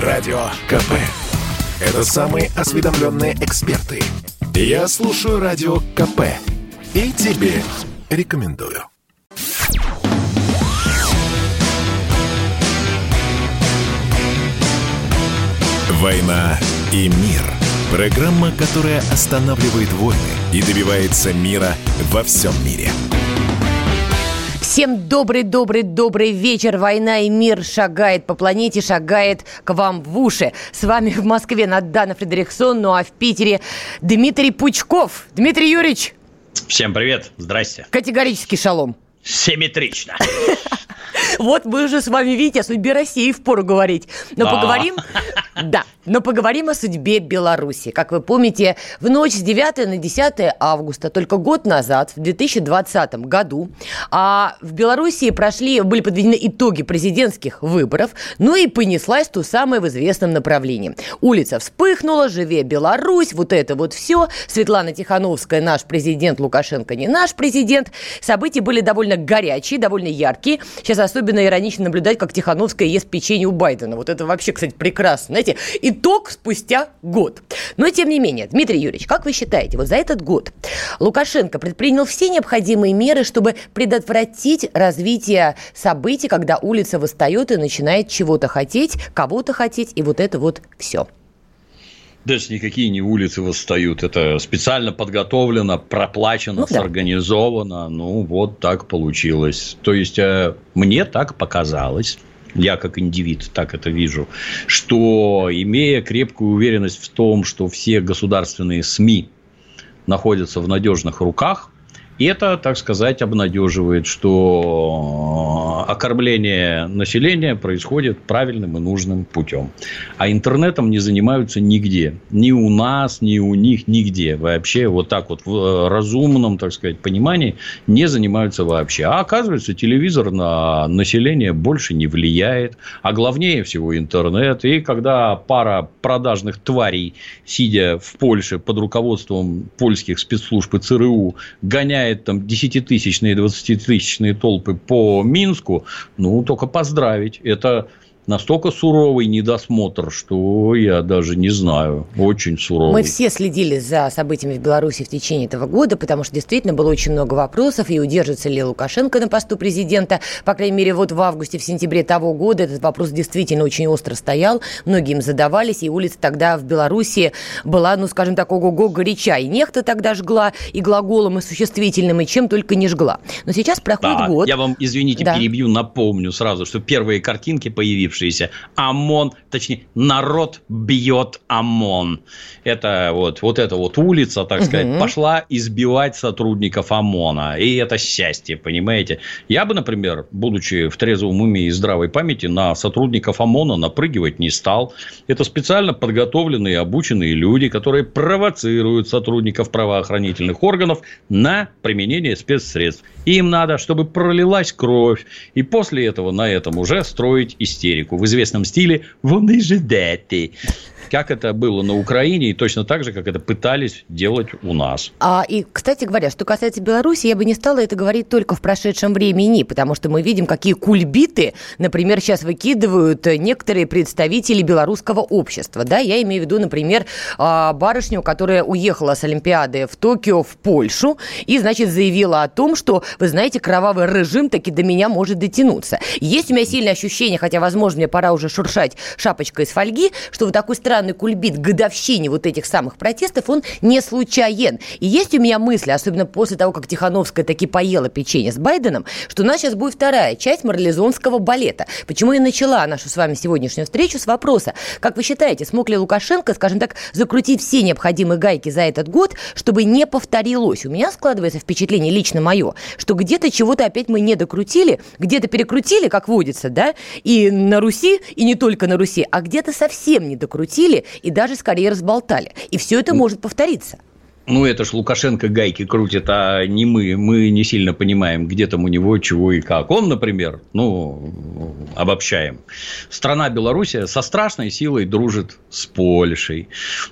Радио КП. Это самые осведомленные эксперты. Я слушаю Радио КП. И тебе рекомендую. «Война и мир» – программа, которая останавливает войны и добивается мира во всем мире. Всем добрый-добрый-добрый вечер. Война и мир шагает по планете, шагает к вам в уши. С вами в Москве Надана Фредериксон, ну а в Питере Дмитрий Пучков. Дмитрий Юрьевич. Всем привет, здрасте. Категорический шалом. Симметрично. Вот мы уже с вами, видите, о судьбе России впору говорить. Но поговорим... Да, но поговорим о судьбе Беларуси. Как вы помните, в ночь с 9 на 10 августа, только год назад, в 2020 году, а в Беларуси прошли, были подведены итоги президентских выборов, ну и понеслась ту самая в известном направлении. Улица вспыхнула, живе Беларусь, вот это вот все. Светлана Тихановская, наш президент, Лукашенко не наш президент. События были довольно горячие, довольно яркие. Сейчас особенно иронично наблюдать, как Тихановская ест печенье у Байдена. Вот это вообще, кстати, прекрасно. Знаете, итог спустя год. Но, тем не менее, Дмитрий Юрьевич, как вы считаете, вот за этот год Лукашенко предпринял все необходимые меры, чтобы предотвратить развитие событий, когда улица восстает и начинает чего-то хотеть, кого-то хотеть, и вот это вот все. Даже никакие не улицы восстают. Это специально подготовлено, проплачено, ну, сорганизовано. Да. Ну, вот так получилось. То есть, э, мне так показалось я как индивид так это вижу, что имея крепкую уверенность в том, что все государственные СМИ находятся в надежных руках, это, так сказать, обнадеживает, что окормление населения происходит правильным и нужным путем. А интернетом не занимаются нигде. Ни у нас, ни у них, нигде. Вообще вот так вот в разумном, так сказать, понимании не занимаются вообще. А оказывается, телевизор на население больше не влияет. А главнее всего интернет. И когда пара продажных тварей, сидя в Польше под руководством польских спецслужб и ЦРУ, гоняет там десятитысячные, двадцатитысячные толпы по Минску, ну, только поздравить. Это настолько суровый недосмотр, что я даже не знаю. Очень суровый. Мы все следили за событиями в Беларуси в течение этого года, потому что действительно было очень много вопросов, и удержится ли Лукашенко на посту президента. По крайней мере, вот в августе, в сентябре того года этот вопрос действительно очень остро стоял. Многие им задавались, и улица тогда в Беларуси была, ну, скажем так, ого-го горяча. И нехта тогда жгла и глаголом, и существительным, и чем только не жгла. Но сейчас проходит да, год. Я вам, извините, да. перебью, напомню сразу, что первые картинки, появившиеся появившийся ОМОН, точнее, народ бьет ОМОН. Это вот, вот эта вот улица, так угу. сказать, пошла избивать сотрудников ОМОНа. И это счастье, понимаете? Я бы, например, будучи в трезвом уме и здравой памяти, на сотрудников ОМОНа напрыгивать не стал. Это специально подготовленные обученные люди, которые провоцируют сотрудников правоохранительных органов на применение спецсредств. Им надо, чтобы пролилась кровь. И после этого на этом уже строить истерику. В известном стиле «Вони ждете» как это было на Украине, и точно так же, как это пытались делать у нас. А, и, кстати говоря, что касается Беларуси, я бы не стала это говорить только в прошедшем времени, потому что мы видим, какие кульбиты, например, сейчас выкидывают некоторые представители белорусского общества. Да? Я имею в виду, например, а, барышню, которая уехала с Олимпиады в Токио в Польшу и, значит, заявила о том, что, вы знаете, кровавый режим таки до меня может дотянуться. Есть у меня сильное ощущение, хотя, возможно, мне пора уже шуршать шапочкой из фольги, что в такой стране странный кульбит годовщине вот этих самых протестов, он не случайен. И есть у меня мысли, особенно после того, как Тихановская таки поела печенье с Байденом, что у нас сейчас будет вторая часть марлезонского балета. Почему я начала нашу с вами сегодняшнюю встречу с вопроса, как вы считаете, смог ли Лукашенко, скажем так, закрутить все необходимые гайки за этот год, чтобы не повторилось? У меня складывается впечатление лично мое, что где-то чего-то опять мы не докрутили, где-то перекрутили, как водится, да, и на Руси, и не только на Руси, а где-то совсем не докрутили, разбили и даже скорее разболтали. И все это может повториться. Ну, это ж Лукашенко гайки крутит, а не мы. Мы не сильно понимаем, где там у него чего и как. Он, например, ну, обобщаем. Страна Белоруссия со страшной силой дружит с Польшей.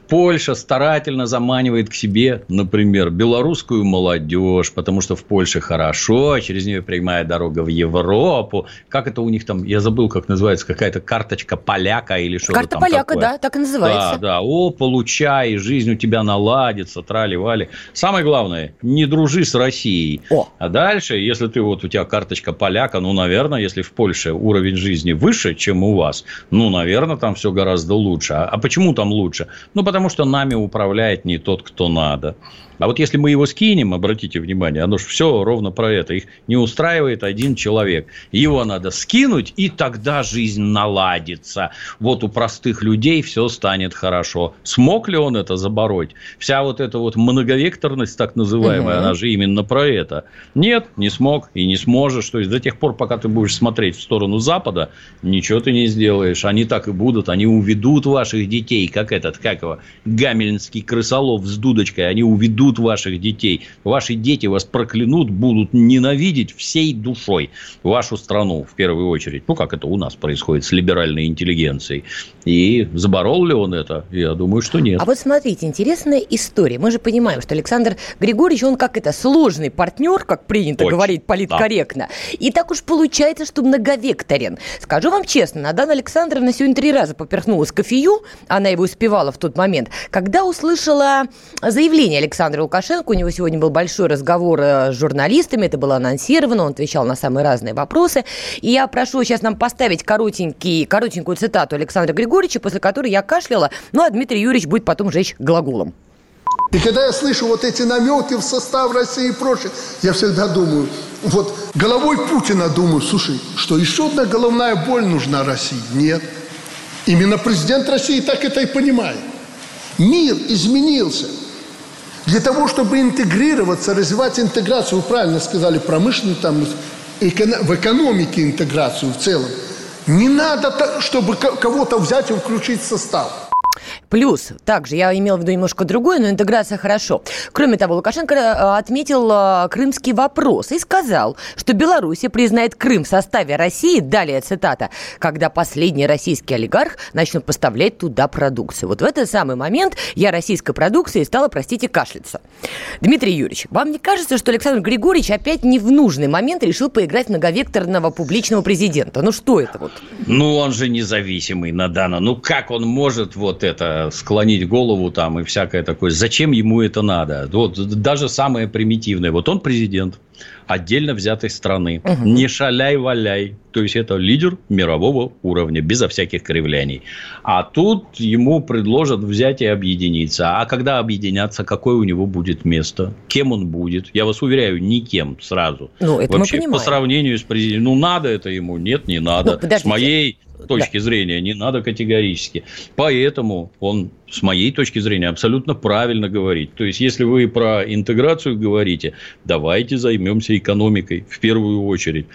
Польша старательно заманивает к себе, например, белорусскую молодежь, потому что в Польше хорошо, через нее прямая дорога в Европу. Как это у них там, я забыл, как называется, какая-то карточка поляка или что-то Карта поляка, такое. да, так и называется. Да, да, о, получай, жизнь у тебя наладится, трали-вали. Самое главное, не дружи с Россией. О. А дальше, если ты вот у тебя карточка поляка, ну, наверное, если в Польше уровень жизни выше, чем у вас, ну, наверное, там все гораздо лучше. А, а почему там лучше? Ну, потому что нами управляет не тот, кто надо. А вот если мы его скинем, обратите внимание, оно же все ровно про это. Их не устраивает один человек. Его надо скинуть, и тогда жизнь наладится. Вот у простых людей все станет хорошо. Смог ли он это забороть? Вся вот эта вот многовекторность, так называемая, угу. она же именно про это. Нет, не смог и не сможешь. То есть, до тех пор, пока ты будешь смотреть в сторону Запада, ничего ты не сделаешь. Они так и будут. Они уведут ваших детей, как этот, как его, гамельнский крысолов с дудочкой. Они уведут уведут ваших детей. Ваши дети вас проклянут, будут ненавидеть всей душой вашу страну в первую очередь. Ну, как это у нас происходит с либеральной интеллигенцией. И заборол ли он это? Я думаю, что нет. А вот смотрите, интересная история. Мы же понимаем, что Александр Григорьевич, он как это, сложный партнер, как принято Очень, говорить политкорректно. Да. И так уж получается, что многовекторен. Скажу вам честно, Надана Александровна сегодня три раза поперхнулась кофею, она его успевала в тот момент, когда услышала заявление Александра Александра Лукашенко. У него сегодня был большой разговор э, с журналистами, это было анонсировано, он отвечал на самые разные вопросы. И я прошу сейчас нам поставить коротенький, коротенькую цитату Александра Григорьевича, после которой я кашляла, ну а Дмитрий Юрьевич будет потом жечь глаголом. И когда я слышу вот эти намеки в состав России и прочее, я всегда думаю, вот головой Путина думаю, слушай, что еще одна головная боль нужна России? Нет. Именно президент России так это и понимает. Мир изменился. Для того, чтобы интегрироваться, развивать интеграцию, вы правильно сказали, промышленную, там, в экономике интеграцию в целом, не надо, чтобы кого-то взять и включить в состав. Плюс, также, я имела в виду немножко другое, но интеграция хорошо. Кроме того, Лукашенко э, отметил э, крымский вопрос и сказал, что Беларусь признает Крым в составе России, далее цитата, когда последний российский олигарх начнет поставлять туда продукцию. Вот в этот самый момент я российской продукции стала, простите, кашляться. Дмитрий Юрьевич, вам не кажется, что Александр Григорьевич опять не в нужный момент решил поиграть многовекторного публичного президента? Ну что это вот? Ну он же независимый, Надана. Ну как он может вот это склонить голову там и всякое такое. Зачем ему это надо? Вот даже самое примитивное. Вот он президент отдельно взятой страны. Угу. Не шаляй-валяй. То есть, это лидер мирового уровня, безо всяких кривляний. А тут ему предложат взять и объединиться. А когда объединяться, какое у него будет место? Кем он будет? Я вас уверяю, никем сразу. Ну, это Вообще, мы понимаем. по сравнению с президентом. Ну, надо это ему? Нет, не надо. Ну, с моей точки да. зрения не надо категорически. Поэтому он, с моей точки зрения, абсолютно правильно говорит. То есть, если вы про интеграцию говорите, давайте займемся экономикой в первую очередь.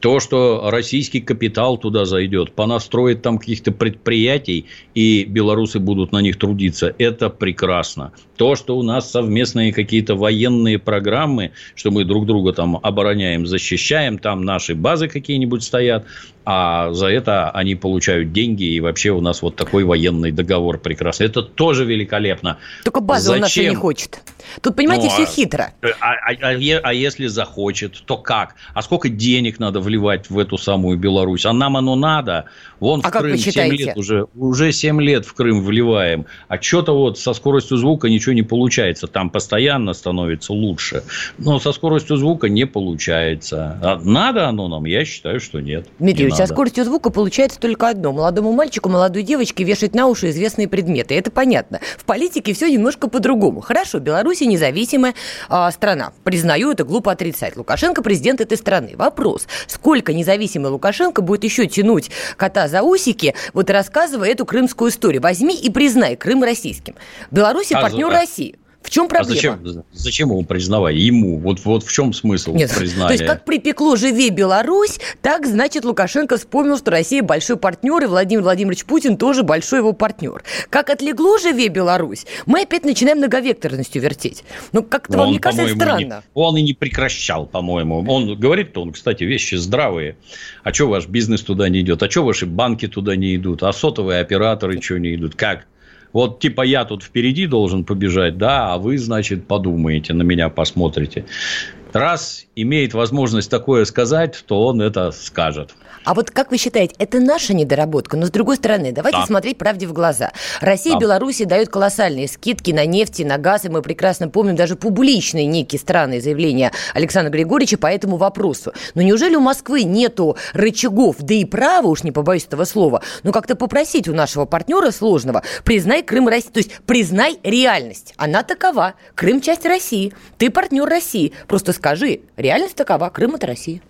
То, что российский капитал туда зайдет, понастроит там каких-то предприятий, и белорусы будут на них трудиться, это прекрасно. То, что у нас совместные какие-то военные программы, что мы друг друга там обороняем, защищаем, там наши базы какие-нибудь стоят, а за это они получают деньги, и вообще у нас вот такой военный договор прекрасный. Это тоже великолепно. Только база Зачем? у нас и не хочет. Тут, понимаете, ну, все а, хитро. А, а, а, а если захочет, то как? А сколько денег надо вливать в эту самую Беларусь? А нам оно надо? Вон а в Крым 7 лет уже, уже 7 лет в Крым вливаем. А что-то вот со скоростью звука ничего не получается. Там постоянно становится лучше. Но со скоростью звука не получается. А надо оно нам? Я считаю, что нет. Дмитрий Ильич, со скоростью звука получается только одно. Молодому мальчику, молодой девочке вешать на уши известные предметы. Это понятно. В политике все немножко по-другому. Хорошо, Беларусь независимая а, страна. Признаю, это глупо отрицать. Лукашенко президент этой страны. Вопрос, сколько независимый Лукашенко будет еще тянуть кота за усики, вот рассказывая эту крымскую историю. Возьми и признай Крым российским. Беларусь а, партнер а... России. В чем проблема? А зачем, зачем ему признавать? Ему. Вот, вот в чем смысл Нет, признания? То есть, как припекло «Живи Беларусь», так, значит, Лукашенко вспомнил, что Россия большой партнер, и Владимир Владимирович Путин тоже большой его партнер. Как отлегло «Живи Беларусь», мы опять начинаем многовекторностью вертеть. Ну, как-то вам не кажется странно? Не, он и не прекращал, по-моему. Он говорит-то, он, кстати, вещи здравые. А что ваш бизнес туда не идет? А что ваши банки туда не идут? А сотовые операторы что не идут? Как? Вот типа я тут впереди должен побежать, да, а вы, значит, подумаете, на меня посмотрите. Раз имеет возможность такое сказать, то он это скажет. А вот как вы считаете, это наша недоработка? Но с другой стороны, давайте да. смотреть правде в глаза. Россия да. и Белоруссия дают колоссальные скидки на нефть и на газ, и мы прекрасно помним даже публичные некие странные заявления Александра Григорьевича по этому вопросу. Но неужели у Москвы нету рычагов, да и права, уж не побоюсь этого слова, но как-то попросить у нашего партнера сложного, признай Крым России, то есть признай реальность. Она такова. Крым часть России. Ты партнер России. Просто скажи, реальность такова. Крым это Россия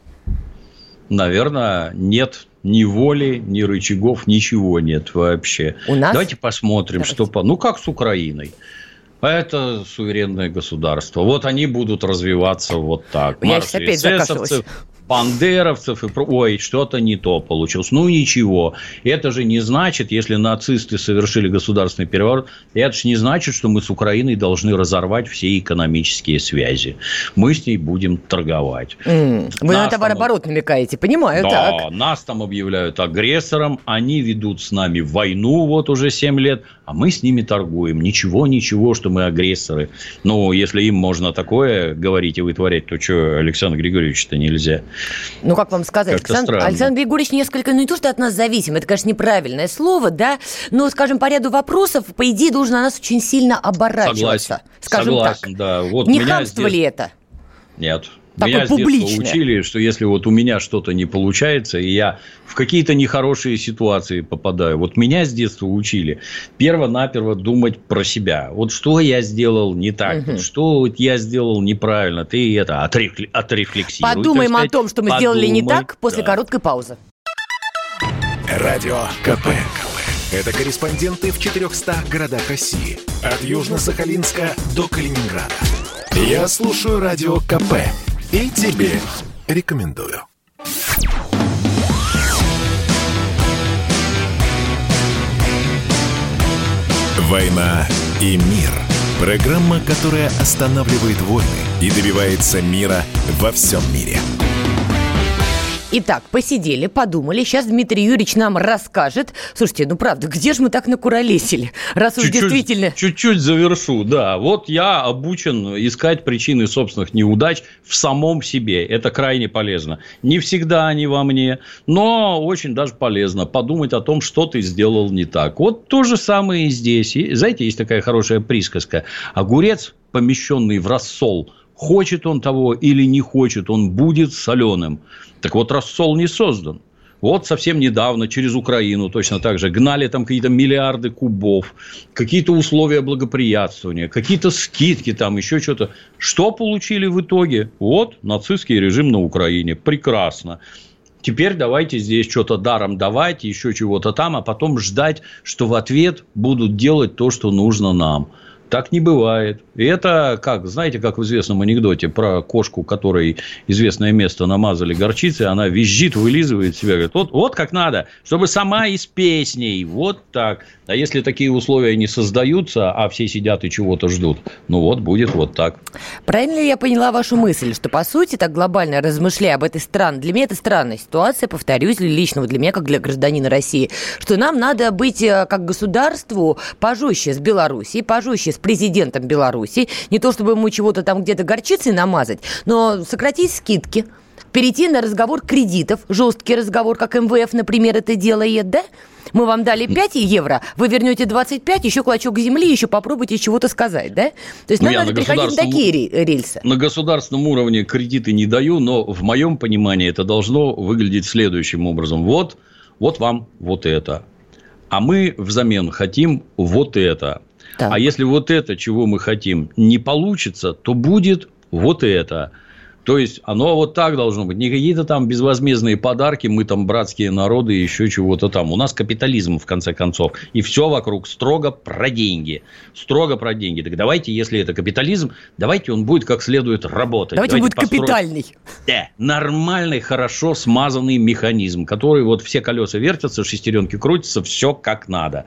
наверное, нет ни воли, ни рычагов, ничего нет вообще. У нас? Давайте посмотрим, Давайте. что... по. Ну, как с Украиной. Это суверенное государство. Вот они будут развиваться вот так. Я сейчас опять закашлялась бандеровцев и про... Ой, что-то не то получилось. Ну, ничего. Это же не значит, если нацисты совершили государственный переворот, это же не значит, что мы с Украиной должны разорвать все экономические связи. Мы с ней будем торговать. Mm. Вы нас на товарооборот там... намекаете, понимаю, да, так. нас там объявляют агрессором, они ведут с нами войну вот уже 7 лет, а мы с ними торгуем. Ничего, ничего, что мы агрессоры. Ну, если им можно такое говорить и вытворять, то что Александр Григорьевич-то нельзя? Ну, как вам сказать, Александр, Александр Григорьевич несколько, ну не то, что от нас зависим, это, конечно, неправильное слово, да, но, скажем, по ряду вопросов, по идее, должен на нас очень сильно оборачиваться. Согласен, скажем согласен, так. да. Вот не хамство здесь... ли это? Нет. Такое меня публичное. с детства учили, что если вот у меня что-то не получается, и я в какие-то нехорошие ситуации попадаю, вот меня с детства учили перво-наперво думать про себя. Вот что я сделал не так, угу. что вот я сделал неправильно, ты это отрефли, отрефлексируй. Подумаем сказать, о том, что мы подумай, сделали не так после да. короткой паузы. Радио КП. Это корреспонденты в 400 городах России. От Южно-Сахалинска до Калининграда. Я слушаю Радио КП и тебе рекомендую. «Война и мир» – программа, которая останавливает войны и добивается мира во всем мире – Итак, посидели, подумали. Сейчас Дмитрий Юрьевич нам расскажет. Слушайте, ну правда, где же мы так накуролесили? Раз уж действительно... Чуть-чуть завершу, да. Вот я обучен искать причины собственных неудач в самом себе. Это крайне полезно. Не всегда они во мне, но очень даже полезно подумать о том, что ты сделал не так. Вот то же самое и здесь. И, знаете, есть такая хорошая присказка. Огурец, помещенный в рассол, хочет он того или не хочет, он будет соленым. Так вот, рассол не создан. Вот совсем недавно через Украину точно так же гнали там какие-то миллиарды кубов, какие-то условия благоприятствования, какие-то скидки там, еще что-то. Что получили в итоге? Вот нацистский режим на Украине. Прекрасно. Теперь давайте здесь что-то даром давайте, еще чего-то там, а потом ждать, что в ответ будут делать то, что нужно нам. Так не бывает. И это, как, знаете, как в известном анекдоте про кошку, которой известное место намазали горчицей, она визжит, вылизывает себя, говорит, вот, вот как надо, чтобы сама из песней, вот так. А если такие условия не создаются, а все сидят и чего-то ждут, ну вот, будет вот так. Правильно ли я поняла вашу мысль, что, по сути, так глобально размышляя об этой стране, для меня это странная ситуация, повторюсь, личного для меня, как для гражданина России, что нам надо быть э, как государству пожестче с Белоруссией, пожестче с президентом Беларуси. Не то, чтобы ему чего-то там где-то горчицей намазать, но сократить скидки, перейти на разговор кредитов, жесткий разговор, как МВФ, например, это делает, да? Мы вам дали 5 евро, вы вернете 25, еще клочок земли, еще попробуйте чего-то сказать, да? То есть ну, нам надо переходить на такие рельсы. На государственном уровне кредиты не даю, но в моем понимании это должно выглядеть следующим образом. Вот, вот вам вот это. А мы взамен хотим вот это. Так. А если вот это, чего мы хотим, не получится, то будет вот это. То есть, оно вот так должно быть. Не какие-то там безвозмездные подарки, мы там братские народы и еще чего-то там. У нас капитализм, в конце концов. И все вокруг строго про деньги. Строго про деньги. Так давайте, если это капитализм, давайте он будет как следует работать. Давайте, давайте будет построим... капитальный. Да, нормальный, хорошо смазанный механизм, который вот все колеса вертятся, шестеренки крутятся, все как надо.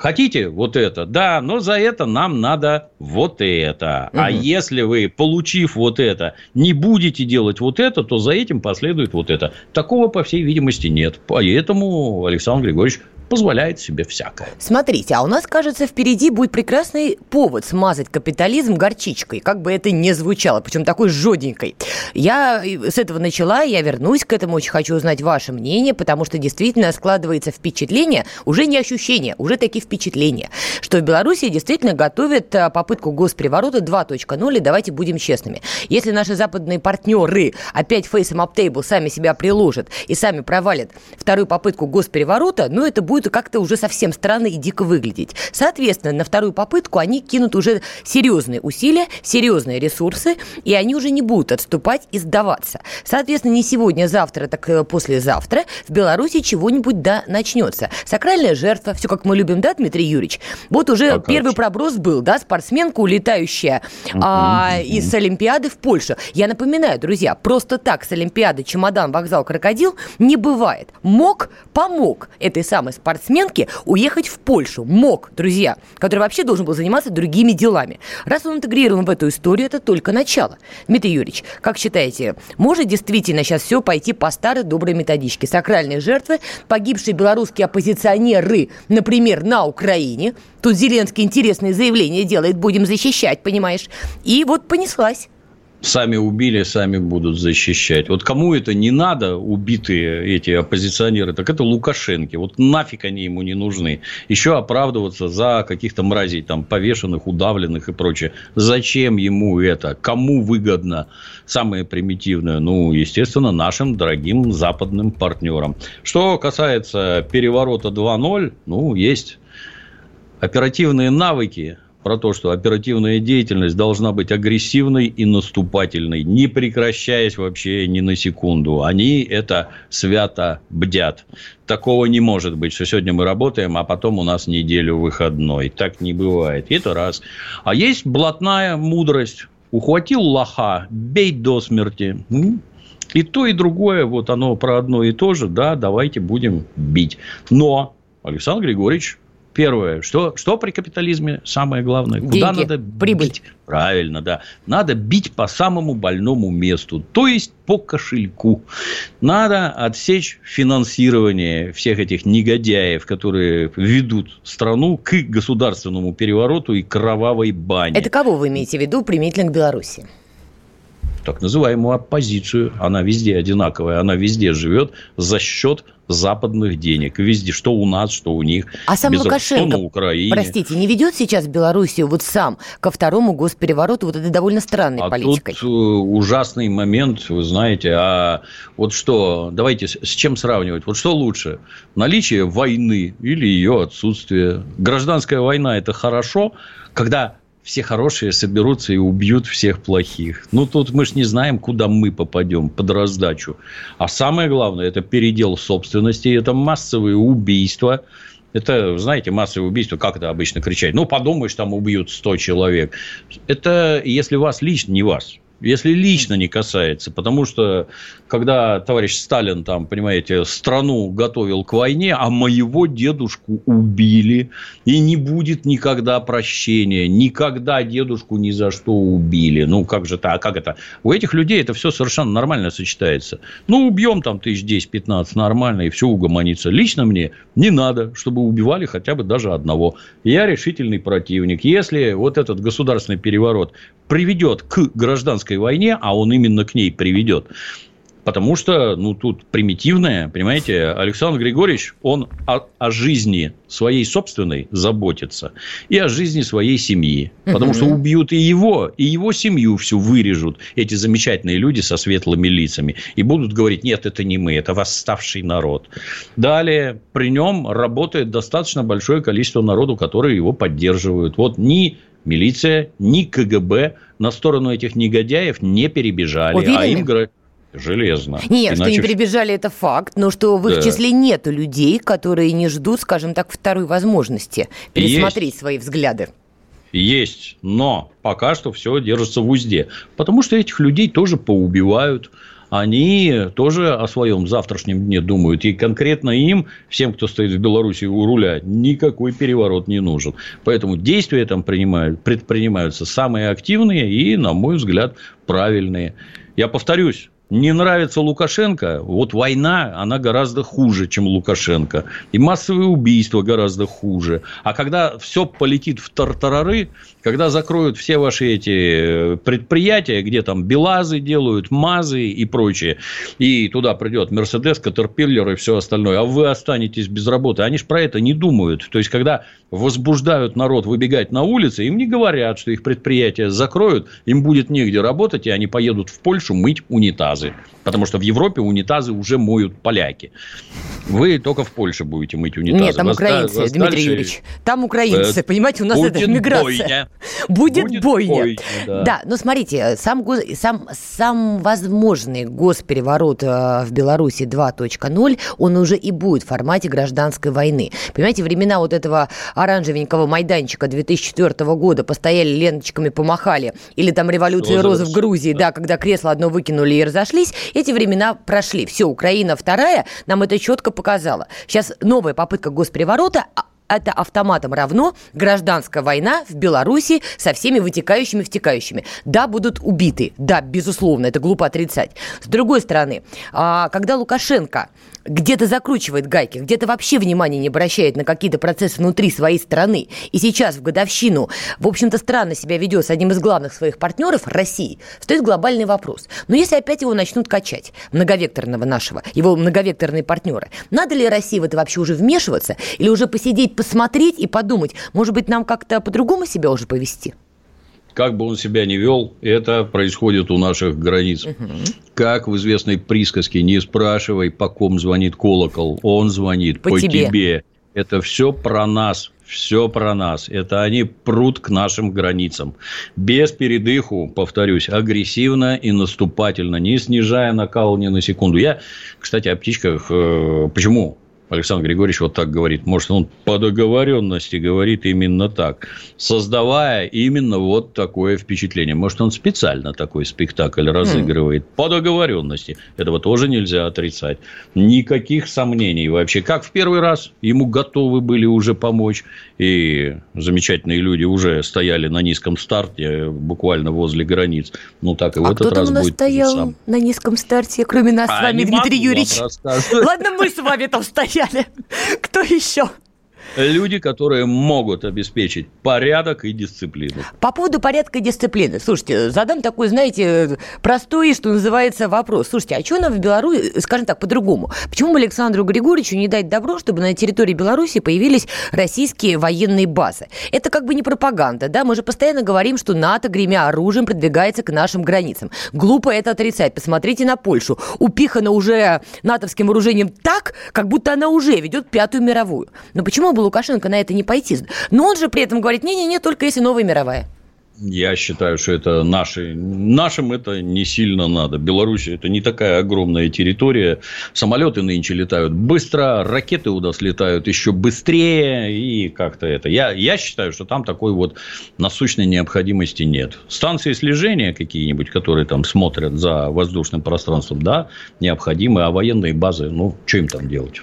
Хотите вот это? Да, но за это нам надо вот это. Угу. А если вы, получив вот это, не будете делать вот это, то за этим последует вот это. Такого, по всей видимости, нет. Поэтому Александр Григорьевич позволяет себе всякое. Смотрите, а у нас, кажется, впереди будет прекрасный повод смазать капитализм горчичкой, как бы это ни звучало, причем такой жоденькой. Я с этого начала, я вернусь к этому, очень хочу узнать ваше мнение, потому что действительно складывается впечатление, уже не ощущение, уже такие впечатления, что в Беларуси действительно готовят а, попытку госпереворота 2.0, и давайте будем честными. Если наши западные партнеры опять фейсом аптейбл сами себя приложат и сами провалят вторую попытку госпереворота, ну это будет будет как-то уже совсем странно и дико выглядеть. Соответственно, на вторую попытку они кинут уже серьезные усилия, серьезные ресурсы, и они уже не будут отступать и сдаваться. Соответственно, не сегодня, завтра, так э, послезавтра в Беларуси чего-нибудь да начнется. Сакральная жертва, все как мы любим, да, Дмитрий Юрьевич? Вот уже Пока первый проброс был, да, спортсменка, улетающая а, из Олимпиады в Польшу. Я напоминаю, друзья, просто так с Олимпиады чемодан, вокзал, крокодил не бывает. Мог, помог этой самой спортсменке спортсменке уехать в Польшу. Мог, друзья, который вообще должен был заниматься другими делами. Раз он интегрирован в эту историю, это только начало. Дмитрий Юрьевич, как считаете, может действительно сейчас все пойти по старой доброй методичке? Сакральные жертвы, погибшие белорусские оппозиционеры, например, на Украине. Тут Зеленский интересное заявление делает, будем защищать, понимаешь? И вот понеслась сами убили, сами будут защищать. Вот кому это не надо, убитые эти оппозиционеры, так это Лукашенко. Вот нафиг они ему не нужны. Еще оправдываться за каких-то мразей, там, повешенных, удавленных и прочее. Зачем ему это? Кому выгодно? Самое примитивное, ну, естественно, нашим дорогим западным партнерам. Что касается переворота 2.0, ну, есть оперативные навыки про то, что оперативная деятельность должна быть агрессивной и наступательной, не прекращаясь вообще ни на секунду. Они это свято бдят. Такого не может быть, что сегодня мы работаем, а потом у нас неделю выходной. Так не бывает. Это раз. А есть блатная мудрость. Ухватил лоха, бей до смерти. И то, и другое, вот оно про одно и то же, да, давайте будем бить. Но Александр Григорьевич Первое, что, что при капитализме самое главное? Деньги, Куда надо прибыль. бить? Правильно, да. Надо бить по самому больному месту, то есть по кошельку. Надо отсечь финансирование всех этих негодяев, которые ведут страну к государственному перевороту и кровавой бане. Это кого вы имеете в виду применительно к Беларуси? так называемую оппозицию. Она везде одинаковая, она везде живет за счет западных денег. Везде, что у нас, что у них. А сам Без Лукашенко, на Украине. простите, не ведет сейчас Белоруссию вот сам ко второму госперевороту вот этой довольно странной а политикой? тут э, ужасный момент, вы знаете. А вот что, давайте с чем сравнивать? Вот что лучше? Наличие войны или ее отсутствие? Гражданская война – это хорошо, когда все хорошие соберутся и убьют всех плохих. Ну, тут мы же не знаем, куда мы попадем под раздачу. А самое главное, это передел собственности, это массовые убийства. Это, знаете, массовое убийство, как это обычно кричать? Ну, подумаешь, там убьют 100 человек. Это если вас лично, не вас если лично не касается. Потому что, когда товарищ Сталин, там, понимаете, страну готовил к войне, а моего дедушку убили, и не будет никогда прощения, никогда дедушку ни за что убили. Ну, как же это, а как это? У этих людей это все совершенно нормально сочетается. Ну, убьем там тысяч 10-15 нормально, и все угомонится. Лично мне не надо, чтобы убивали хотя бы даже одного. Я решительный противник. Если вот этот государственный переворот приведет к гражданской войне, а он именно к ней приведет, Потому что, ну, тут примитивное, понимаете, Александр Григорьевич, он о, о жизни своей собственной заботится и о жизни своей семьи. Потому что убьют и его, и его семью всю вырежут эти замечательные люди со светлыми лицами. И будут говорить, нет, это не мы, это восставший народ. Далее, при нем работает достаточно большое количество народу, которые его поддерживают. Вот ни милиция, ни КГБ на сторону этих негодяев не перебежали. Уверены? А им Железно. Нет, Иначе... что не перебежали, это факт, но что в их да. числе нету людей, которые не ждут, скажем так, второй возможности пересмотреть Есть. свои взгляды. Есть, но пока что все держится в узде. Потому что этих людей тоже поубивают. Они тоже о своем завтрашнем дне думают. И конкретно им, всем, кто стоит в Беларуси у руля, никакой переворот не нужен. Поэтому действия там принимают, предпринимаются самые активные и, на мой взгляд, правильные. Я повторюсь, не нравится Лукашенко, вот война, она гораздо хуже, чем Лукашенко. И массовые убийства гораздо хуже. А когда все полетит в тартарары, когда закроют все ваши эти э, предприятия, где там Белазы делают, МАЗы и прочее, и туда придет Мерседес, Катерпиллер и все остальное, а вы останетесь без работы, они же про это не думают. То есть, когда возбуждают народ выбегать на улицы, им не говорят, что их предприятия закроют, им будет негде работать, и они поедут в Польшу мыть унитазы. Потому что в Европе унитазы уже моют поляки. Вы только в Польше будете мыть унитазы. Нет, там вас, украинцы, вас Дмитрий дальше... Юрьевич. Там украинцы, э, понимаете, у нас это миграция. Бойня. Будет, Будет бойня. бойня да. да, но смотрите, сам, сам, сам возможный госпереворот э, в Беларуси 2.0, он уже и будет в формате гражданской войны. Понимаете, времена вот этого оранжевенького майданчика 2004 года постояли ленточками, помахали, или там революция розы в Грузии, да. да, когда кресло одно выкинули и разошлись, эти времена прошли. Все, Украина вторая нам это четко показала. Сейчас новая попытка госпереворота, а это автоматом равно гражданская война в Беларуси со всеми вытекающими, втекающими. Да, будут убиты. Да, безусловно, это глупо отрицать. С другой стороны, а, когда Лукашенко где-то закручивает гайки, где-то вообще внимания не обращает на какие-то процессы внутри своей страны, и сейчас в годовщину, в общем-то, странно себя ведет с одним из главных своих партнеров, России, стоит глобальный вопрос. Но если опять его начнут качать, многовекторного нашего, его многовекторные партнеры, надо ли России в это вообще уже вмешиваться, или уже посидеть, посмотреть и подумать, может быть, нам как-то по-другому себя уже повести? Как бы он себя ни вел, это происходит у наших границ. Угу. Как в известной присказке «Не спрашивай, по ком звонит колокол, он звонит по, по тебе. тебе». Это все про нас, все про нас. Это они прут к нашим границам. Без передыху, повторюсь, агрессивно и наступательно, не снижая накал ни на секунду. Я, кстати, о птичках. Э, почему Александр Григорьевич вот так говорит. Может, он по договоренности говорит именно так, создавая именно вот такое впечатление. Может, он специально такой спектакль разыгрывает mm. по договоренности. Этого тоже нельзя отрицать. Никаких сомнений вообще. Как в первый раз ему готовы были уже помочь, и замечательные люди уже стояли на низком старте, буквально возле границ. Ну, так и а в этот раз будет. стоял сам. на низком старте, кроме нас а с вами, Дмитрий Юрьевич? Ладно, мы с вами там стояли. Кто еще? Люди, которые могут обеспечить порядок и дисциплину. По поводу порядка и дисциплины. Слушайте, задам такой, знаете, простой, что называется, вопрос. Слушайте, а что нам в Беларуси, скажем так, по-другому? Почему Александру Григорьевичу не дать добро, чтобы на территории Беларуси появились российские военные базы? Это как бы не пропаганда, да? Мы же постоянно говорим, что НАТО, гремя оружием, продвигается к нашим границам. Глупо это отрицать. Посмотрите на Польшу. Упихана уже натовским вооружением так, как будто она уже ведет Пятую мировую. Но почему бы Лукашенко на это не пойти? Но он же при этом говорит, не-не-не, только если новая мировая. Я считаю, что это наши, нашим это не сильно надо. Беларусь это не такая огромная территория. Самолеты нынче летают быстро, ракеты у нас летают еще быстрее. И как-то это. Я, я считаю, что там такой вот насущной необходимости нет. Станции слежения какие-нибудь, которые там смотрят за воздушным пространством, да, необходимы. А военные базы, ну, что им там делать?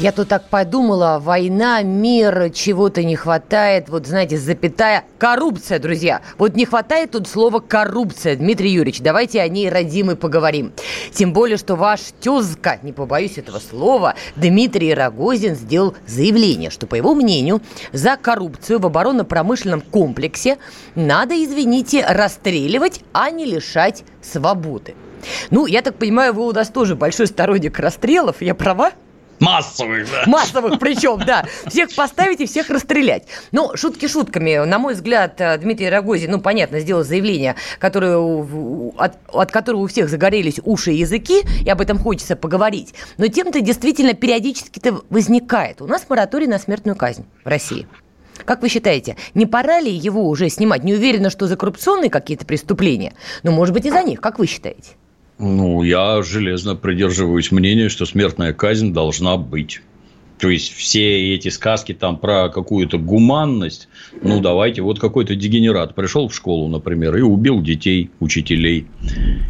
Я тут так подумала, война, мир, чего-то не хватает. Вот, знаете, запятая коррупция, друзья. Вот не хватает тут слова коррупция. Дмитрий Юрьевич, давайте о ней, родимый, поговорим. Тем более, что ваш тезка, не побоюсь этого слова, Дмитрий Рогозин сделал заявление, что, по его мнению, за коррупцию в оборонно-промышленном комплексе надо, извините, расстреливать, а не лишать свободы. Ну, я так понимаю, вы у нас тоже большой сторонник расстрелов, я права? Массовых, да. Массовых причем, да. Всех поставить и всех расстрелять. Ну, шутки шутками. На мой взгляд, э, Дмитрий Рогозин, ну, понятно, сделал заявление, которое, от, от которого у всех загорелись уши и языки, и об этом хочется поговорить. Но тем-то действительно периодически-то возникает. У нас мораторий на смертную казнь в России. Как вы считаете, не пора ли его уже снимать? Не уверена, что за коррупционные какие-то преступления, но, может быть, и за них. Как вы считаете? Ну, я железно придерживаюсь мнения, что смертная казнь должна быть. То есть все эти сказки там про какую-то гуманность, ну давайте, вот какой-то дегенерат пришел в школу, например, и убил детей, учителей.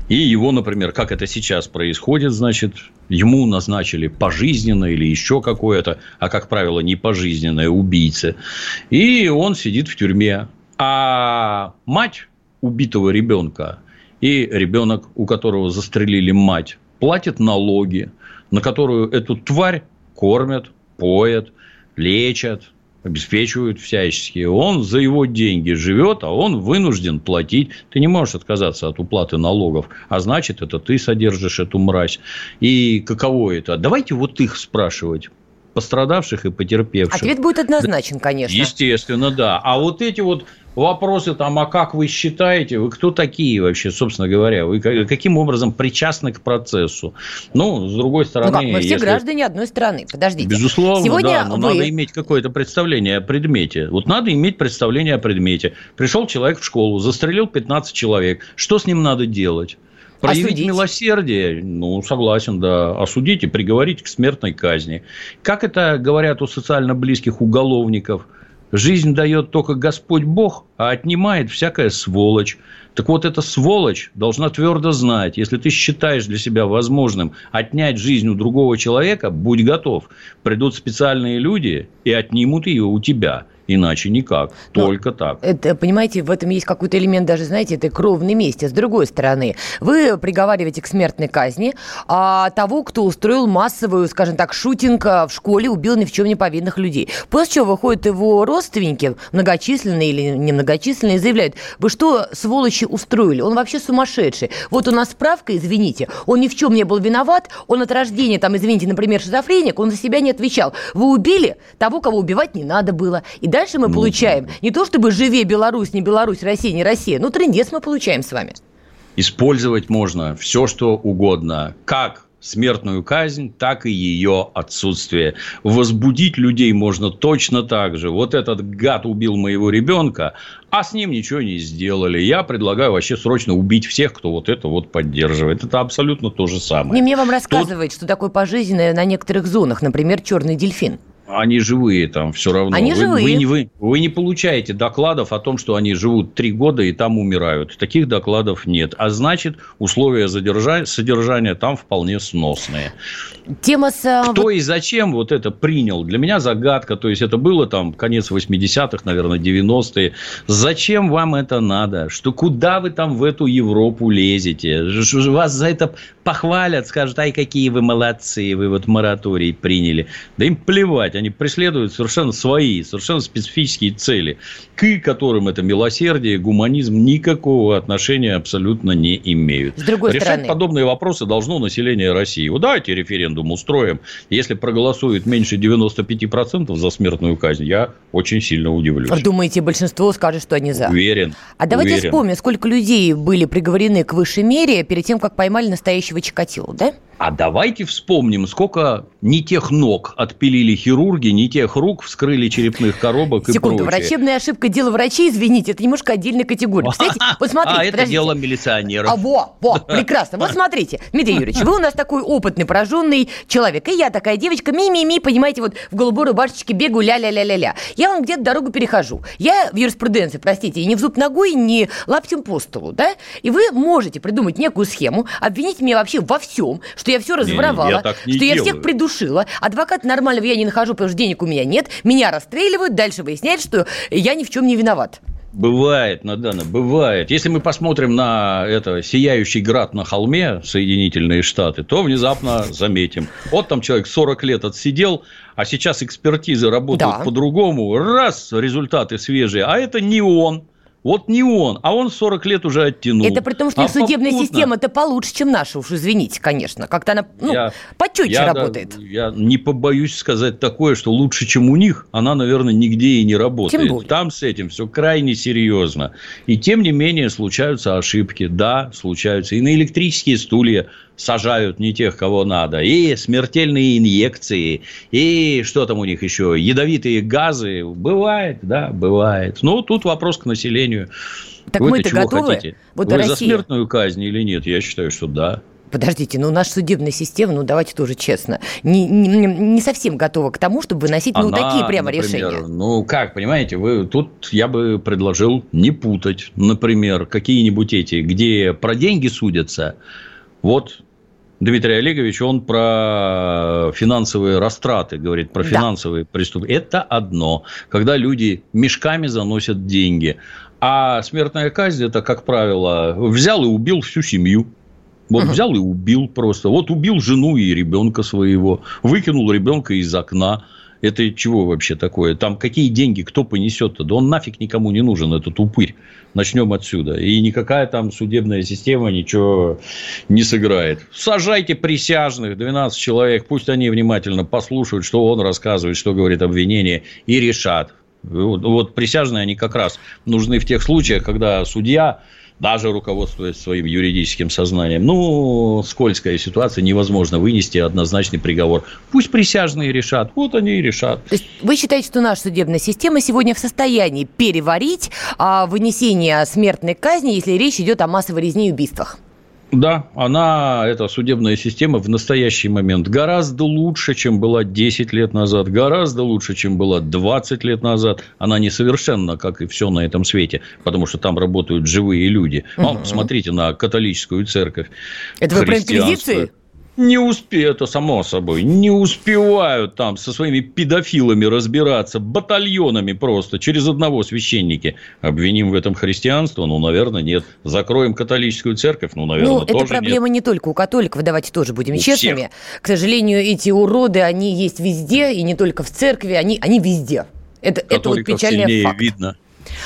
И его, например, как это сейчас происходит, значит, ему назначили пожизненное или еще какое-то, а как правило не пожизненное убийца. И он сидит в тюрьме. А мать убитого ребенка и ребенок, у которого застрелили мать, платит налоги, на которую эту тварь кормят, поят, лечат, обеспечивают всячески. Он за его деньги живет, а он вынужден платить. Ты не можешь отказаться от уплаты налогов, а значит, это ты содержишь эту мразь. И каково это? Давайте вот их спрашивать пострадавших и потерпевших. Ответ будет однозначен, конечно. Естественно, да. А вот эти вот вопросы там, а как вы считаете, вы кто такие вообще, собственно говоря, вы каким образом причастны к процессу? Ну, с другой стороны... Ну как, мы все если... граждане одной страны, подождите. Безусловно, Сегодня да, но вы... надо иметь какое-то представление о предмете. Вот надо иметь представление о предмете. Пришел человек в школу, застрелил 15 человек, что с ним надо делать? Проявить осудить. милосердие, ну, согласен, да, осудить и приговорить к смертной казни. Как это говорят у социально близких уголовников – Жизнь дает только Господь Бог, а отнимает всякая сволочь. Так вот, эта сволочь должна твердо знать, если ты считаешь для себя возможным отнять жизнь у другого человека, будь готов. Придут специальные люди и отнимут ее у тебя. Иначе никак, Но только так. Это, понимаете, в этом есть какой-то элемент даже, знаете, этой кровной мести. С другой стороны, вы приговариваете к смертной казни а того, кто устроил массовую, скажем так, шутинг а, в школе, убил ни в чем не повинных людей. После чего выходят его родственники, многочисленные или немногочисленные, заявляют, вы что, сволочи, устроили? Он вообще сумасшедший. Вот у нас справка, извините, он ни в чем не был виноват, он от рождения, там, извините, например, шизофреник, он за себя не отвечал. Вы убили того, кого убивать не надо было. И дальше дальше мы ну, получаем не то чтобы живее Беларусь, не Беларусь, Россия, не Россия, но трендец мы получаем с вами. Использовать можно все, что угодно. Как смертную казнь, так и ее отсутствие. Возбудить людей можно точно так же. Вот этот гад убил моего ребенка, а с ним ничего не сделали. Я предлагаю вообще срочно убить всех, кто вот это вот поддерживает. Это абсолютно то же самое. Не мне вам рассказывать, Тут... что такое пожизненное на некоторых зонах, например, черный дельфин. Они живые там все равно. Они вы, живые. Вы, вы, вы не получаете докладов о том, что они живут три года и там умирают. Таких докладов нет. А значит, условия задержания, содержания там вполне сносные. Тема с... А, Кто и зачем вот это принял? Для меня загадка. То есть, это было там конец 80-х, наверное, 90-е. Зачем вам это надо? Что куда вы там в эту Европу лезете? Вас за это похвалят, скажут, ай, какие вы молодцы, вы вот мораторий приняли. Да им плевать они преследуют совершенно свои, совершенно специфические цели, к которым это милосердие, гуманизм никакого отношения абсолютно не имеют. С другой Решать стороны... подобные вопросы должно население России. Вот давайте референдум устроим. Если проголосует меньше 95% за смертную казнь, я очень сильно удивлюсь. Думаете, большинство скажет, что они за? Уверен. А давайте уверен. вспомним, сколько людей были приговорены к высшей мере перед тем, как поймали настоящего Чикатило, да? А давайте вспомним, сколько не тех ног отпилили хирурги, не тех рук вскрыли черепных коробок Секунду, и прочее. врачебная ошибка – дело врачей, извините, это немножко отдельная категория. Кстати, вот смотрите, А это дело милиционеров. А, во, во, прекрасно. Вот смотрите, Дмитрий Юрьевич, вы у нас такой опытный, пораженный человек. И я такая девочка, ми-ми-ми, понимаете, вот в голубой рубашечке бегаю, ля-ля-ля-ля-ля. Я вам где-то дорогу перехожу. Я в юриспруденции, простите, и не в зуб ногой, не лаптем по столу, да? И вы можете придумать некую схему, обвинить меня вообще во всем, что я все разворовала, я не что я делаю. всех придушила. Адвоката нормального я не нахожу, потому что денег у меня нет. Меня расстреливают, дальше выясняется, что я ни в чем не виноват. Бывает, Надана, бывает. Если мы посмотрим на это сияющий град на холме, Соединительные Штаты, то внезапно заметим. Вот там человек 40 лет отсидел, а сейчас экспертизы работают Да. по-другому. Раз, результаты свежие, а это не он. Вот не он, а он 40 лет уже оттянул. Это при том, что А их судебная попутно- система-то получше, чем наша, уж извините, конечно. Как-то она ну, Я- почетче я, да, работает. я не побоюсь сказать такое, что лучше, чем у них, она, наверное, нигде и не работает. Тем более. Там с этим все крайне серьезно. И тем не менее случаются ошибки. Да, случаются. И на электрические стулья сажают не тех, кого надо. И смертельные инъекции. И что там у них еще? Ядовитые газы. Бывает, да, бывает. Ну, тут вопрос к населению. Так Вы-то мы-то готовы? хотите? Вот Вы за Россия- смертную казнь или нет? Я считаю, что да. Подождите, ну наша судебная система, ну давайте тоже честно, не, не, не совсем готова к тому, чтобы выносить ну, Она, такие прямо например, решения. Ну, как, понимаете, вы тут я бы предложил не путать, например, какие-нибудь эти, где про деньги судятся. Вот Дмитрий Олегович, он про финансовые растраты говорит, про Да. финансовые преступления. Это одно, когда люди мешками заносят деньги. А смертная казнь, это, как правило, взял и убил всю семью. Вот Мгм. взял и убил просто. Вот убил жену и ребенка своего, выкинул ребенка из окна. Это чего вообще такое? Там какие деньги, кто понесет-то? Да он нафиг никому не нужен, этот упырь. Начнем отсюда. И никакая там судебная система ничего не сыграет. Сажайте присяжных, 12 человек, пусть они внимательно послушают, что он рассказывает, что говорит обвинение, и решат. Вот, вот присяжные, они как раз нужны в тех случаях, когда судья даже руководствуясь своим юридическим сознанием, ну, скользкая ситуация, невозможно вынести однозначный приговор. Пусть присяжные решат, вот они и решат. То есть вы считаете, что наша судебная система сегодня в состоянии переварить а, вынесение смертной казни, если речь идет о массовой резне и убийствах? Да, она, эта судебная система в настоящий момент гораздо лучше, чем была 10 лет назад, гораздо лучше, чем была 20 лет назад. Она несовершенна, как и все на этом свете, потому что там работают живые люди. Ну, смотрите на католическую церковь. Это вы про инквизицию? Не успеют, это само собой, не успевают там со своими педофилами разбираться, батальонами просто, через одного священники. Обвиним в этом христианство? Ну, наверное, нет. Закроем католическую церковь? Ну, наверное, ну, это тоже проблема не только у католиков, давайте тоже будем У честными. К сожалению, эти уроды, они есть везде, и не только в церкви, они, они везде. Это, нет. это вот печальный факт. видно.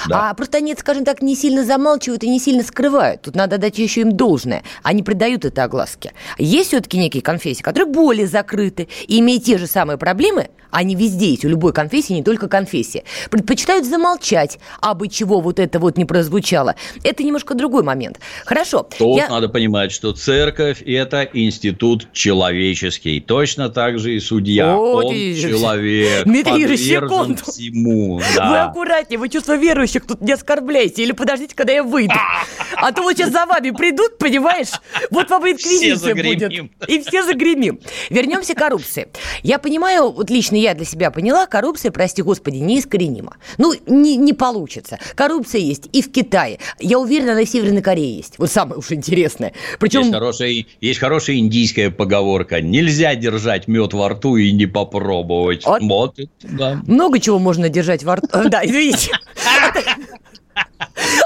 Да. А просто они, скажем так, не сильно замалчивают и не сильно скрывают. Тут надо дать еще им должное. Они придают это огласке. Есть все-таки некие конфессии, которые более закрыты и имеют те же самые проблемы, они везде есть, у любой конфессии, не только конфессии. Предпочитают замолчать, абы чего вот это вот не прозвучало. Это немножко другой момент. Хорошо. Тут я- надо понимать, что церковь – это институт человеческий. Точно так же и судья. О, Он Юрьевич. человек, Дмитрий подвержен секунду. всему. Вы Да. аккуратнее, вы чувство верующих тут не оскорбляйте. Или подождите, когда я выйду. А то вот сейчас за вами придут, понимаешь? Вот вам инквизиция будет. И все загремим. Вернемся к коррупции. Я понимаю, вот лично я для себя поняла, коррупция, прости господи, неискоренима. Ну, не, не получится. Коррупция есть и в Китае. Я уверена, она и в Северной Корее есть. Вот самое уж интересное. Причем... Есть, хорошая, есть хорошая индийская поговорка. Нельзя держать мед во рту и не попробовать. Вот. Вот, да. Много чего можно держать во рту. Да, извините.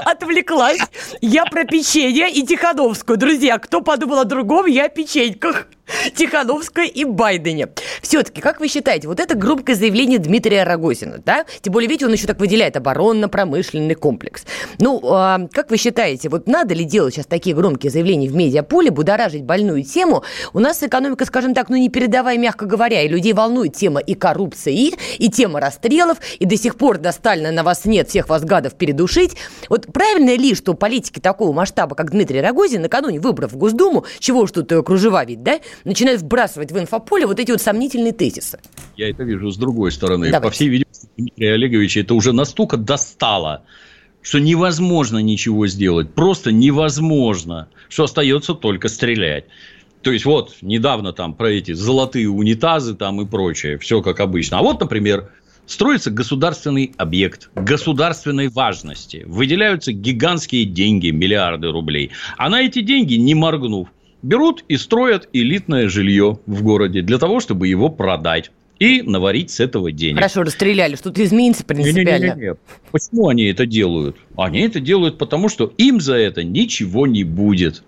Отвлеклась. Я про печенье и Тихановскую. Друзья, кто подумал о другом, я о печеньках. Тихановская и Байдене. Все-таки, как вы считаете, вот это громкое заявление Дмитрия Рогозина, да? Тем более, видите, он еще так выделяет оборонно-промышленный комплекс. Ну, а, как вы считаете, вот надо ли делать сейчас такие громкие заявления в медиаполе, будоражить больную тему? У нас экономика, скажем так, ну не передавая, мягко говоря, и людей волнует тема и коррупции, и тема расстрелов, и до сих пор до Сталина на вас нет, всех вас гадов передушить. Вот правильно ли, что политики такого масштаба, как Дмитрий Рогозин, накануне выборов в Госдуму, чего уж тут э, кружева ведь, да, начинают вбрасывать в инфополе вот эти вот сомнительные тезисы. Я это вижу с другой стороны. Давайте. По всей видимости, Дмитрия Олеговича это уже настолько достало, что невозможно ничего сделать. Просто невозможно, что остается только стрелять. То есть, вот, недавно там про эти золотые унитазы там и прочее, все как обычно. А вот, например, строится государственный объект государственной важности. Выделяются гигантские деньги, миллиарды рублей. А на эти деньги, не моргнув, берут и строят элитное жилье в городе для того, чтобы его продать и наварить с этого денег. Хорошо, расстреляли, что-то изменится принципиально. Не, не, не, не. Почему они это делают? Они это делают потому, что им за это ничего не будет.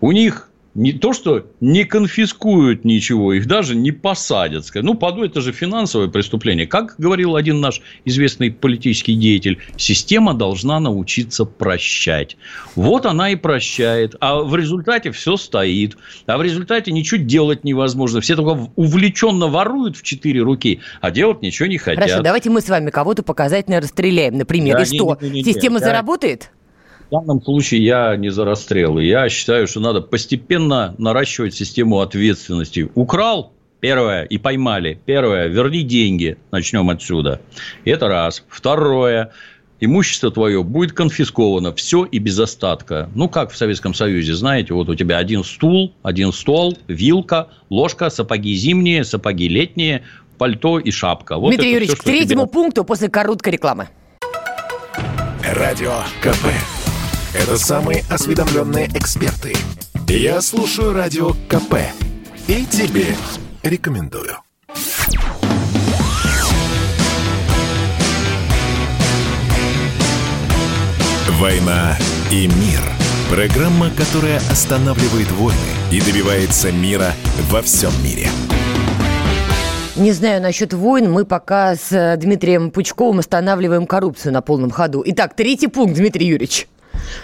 У них не то, что не конфискуют ничего, их даже не посадят. Ну, поду, это же финансовое преступление. Как говорил один наш известный политический деятель, система должна научиться прощать. Вот она и прощает. А в результате все стоит. А в результате ничего делать невозможно. Все только увлеченно воруют в четыре руки, а делать ничего не хотят. Хорошо, давайте мы с вами кого-то показательно расстреляем, например. Да, и не, что, не, не, не, система я... заработает? В данном случае я не за расстрелы. Я считаю, что надо постепенно наращивать систему ответственности. Украл Первое, и поймали. Первое, верни деньги. Начнем отсюда. Это раз. Второе, имущество твое будет конфисковано. Все и без остатка. Ну, как в Советском Союзе, знаете, вот у тебя один стул, один стол, вилка, ложка, сапоги зимние, сапоги летние, пальто и шапка. Вот Дмитрий Юрьевич, все, к третьему тебе... пункту после короткой рекламы. Радио КП. Это самые осведомленные эксперты. Я слушаю радио КП и тебе рекомендую. «Война и мир» – программа, которая останавливает войны и добивается мира во всем мире. Не знаю насчет войн. Мы пока с Дмитрием Пучковым останавливаем коррупцию на полном ходу. Итак, третий пункт, Дмитрий Юрьевич.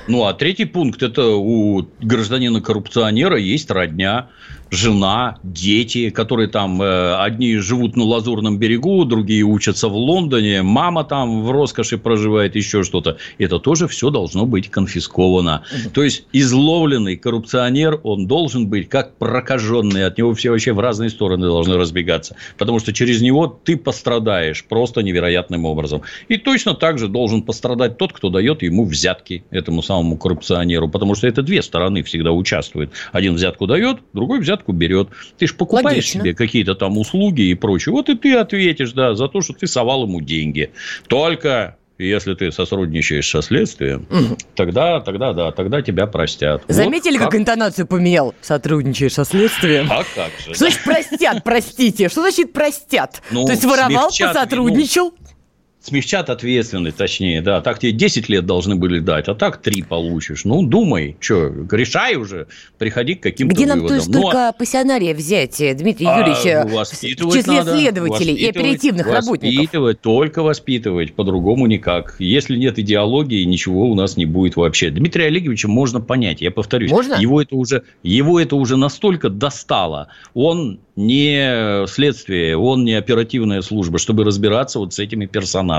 Ну, а третий пункт – это у гражданина-коррупционера есть родня жена, дети, которые там э, одни живут на Лазурном берегу, другие учатся в Лондоне, мама там в роскоши проживает, еще что-то. Это тоже все должно быть конфисковано. Угу. То есть, изловленный коррупционер, он должен быть как прокаженный, от него все вообще в разные стороны должны разбегаться, потому что через него ты пострадаешь просто невероятным образом. И точно так же должен пострадать тот, кто дает ему взятки этому самому коррупционеру, потому что это две стороны всегда участвуют. Один взятку дает, другой взятку взятку берет. Ты же покупаешь Логично. себе какие-то там услуги и прочее. Вот и ты ответишь, да, за то, что ты совал ему деньги. Только если ты сосрудничаешь со следствием, угу. тогда, тогда, да, тогда тебя простят. Заметили, вот как... как интонацию поменял? Сотрудничаешь со следствием. А как же? Что значит простят, простите? Что значит простят? Ну, То есть воровал, посотрудничал? Ну, смягчат ответственность, точнее, да. Так тебе 10 лет должны были дать, а так 3 получишь. Ну, думай, что, решай уже, приходи к каким-то Где нам выводам. то есть только пассионария взять, Дмитрий а, Юрьевич, в числе надо. следователей и оперативных работников? Воспитывать, только воспитывать, по-другому никак. Если нет идеологии, ничего у нас не будет вообще. Дмитрия Олеговича можно понять, я повторюсь. Можно? Его это уже, его это уже настолько достало. Он не следствие, он не оперативная служба, чтобы разбираться вот с этими персонажами.